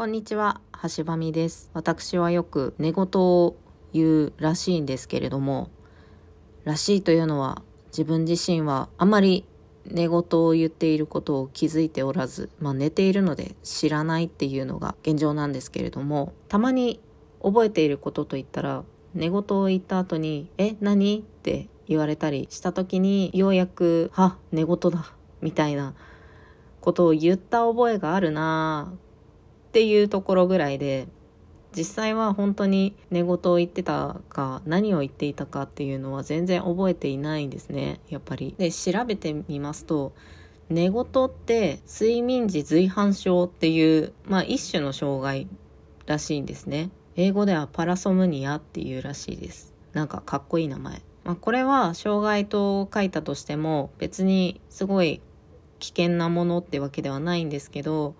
こんにちは、橋場美です。私はよく寝言を言うらしいんですけれども、らしいというのは自分自身はあまり寝言を言っていることを気づいておらず、まあ寝ているので知らないっていうのが現状なんですけれども、たまに覚えていることといったら、寝言を言った後に、え、何？って言われたりした時に、ようやく、は、寝言だ、みたいなことを言った覚えがあるなぁっていうところぐらいで実際は本当に寝言を言ってたか何を言っていたかっていうのは全然覚えていないんですねやっぱり。で調べてみますと寝言って睡眠時随伴症っていうまあ一種の障害らしいんですね。英語ではパラソムニアっていうらしいです。なんかかっこいい名前。まあ、これは障害と書いたとしても別にすごい危険なものってわけではないんですけど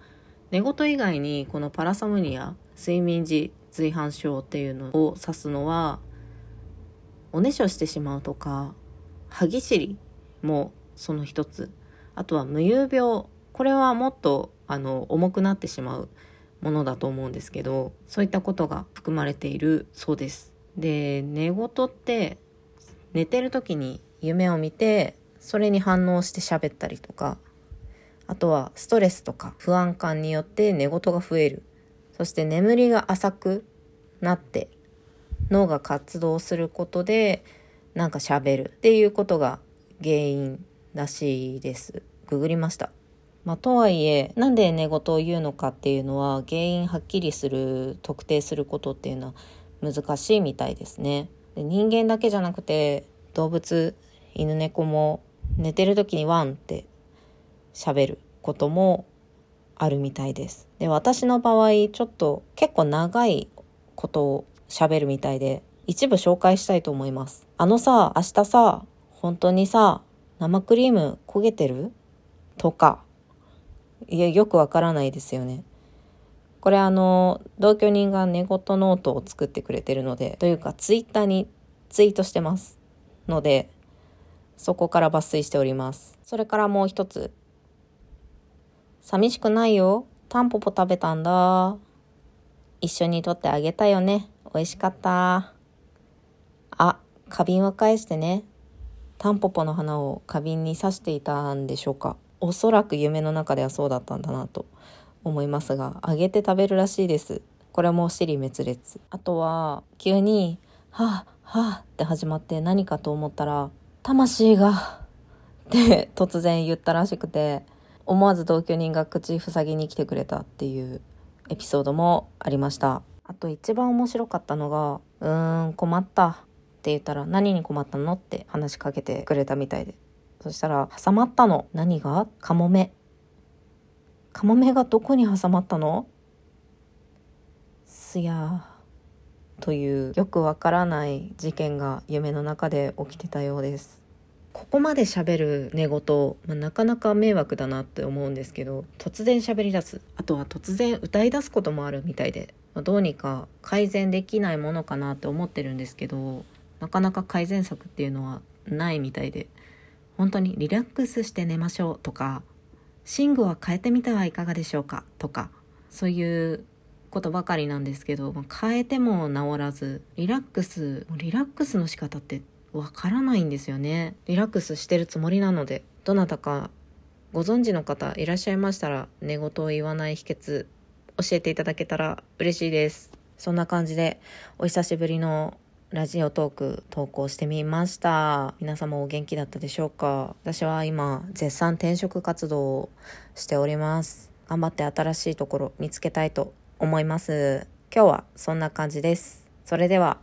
寝言以外にこのパラソムニア睡眠時随伴症っていうのを指すのはおねしょしてしまうとか歯ぎしりもその一つ。あとは無遊病。これはもっとあの重くなってしまうものだと思うんですけどそういったことが含まれているそうです。で寝言って寝てる時に夢を見てそれに反応して喋ったりとかあとはストレスとか不安感によって寝言が増える。そして眠りが浅くなって脳が活動することでなんか喋るっていうことが原因らしいです。ググりました。まあ、とはいえ、なんで寝言を言うのかっていうのは原因はっきりする、特定することっていうのは難しいみたいですね。で人間だけじゃなくて動物、犬猫も寝てる時にワンって喋ることもあるみたいです。で、私の場合、ちょっと結構長いことを喋るみたいで、一部紹介したいと思います。あのさ、明日さ、本当にさ、生クリーム焦げてる？とか。いや、よくわからないですよね。これあの、同居人が寝言ノートを作ってくれてるので、というかツイッターにツイートしてます。ので、そこから抜粋しております。それからもう一つ、寂しくないよ。タンポポ食べたんだ。一緒に取ってあげたよね。美味しかった。あ、花瓶は返してね。タンポポの花を花瓶に挿していたんでしょうか。おそらく夢の中ではそうだったんだなと思いますが、あげて食べるらしいです。これも尻滅裂。あとは、急に、はぁ、はぁって始まって何かと思ったら、魂が、って突然言ったらしくて、思わず同居人が口塞ぎに来てくれたっていうエピソードもありました。あと一番面白かったのが、うーん、困ったって言ったら、何に困ったの？って話しかけてくれたみたいで。そしたら、挟まったの。何がカモメ。カモメがどこに挟まったのすやー。という、よくわからない事件が夢の中で起きてたようです。ここまで喋る寝言、まあ、なかなか迷惑だなって思うんですけど突然喋り出す。あとは突然歌い出すこともあるみたいで、まあ、どうにか改善できないものかなって思ってるんですけどなかなか改善策っていうのはないみたいで本当にリラックスして寝ましょうとか寝具は変えてみてはいかがでしょうか？とかそういうことばかりなんですけど、まあ、変えても治らずリラックスリラックスの仕方ってわからないんですよね。リラックスしてるつもりなので。どなたかご存知の方いらっしゃいましたら寝言を言わない秘訣教えていただけたら嬉しいです。そんな感じでお久しぶりのラジオトーク投稿してみました。皆様お元気だったでしょうか？私は今絶賛転職活動をしております。頑張って新しいところ見つけたいと思います。今日はそんな感じです。それでは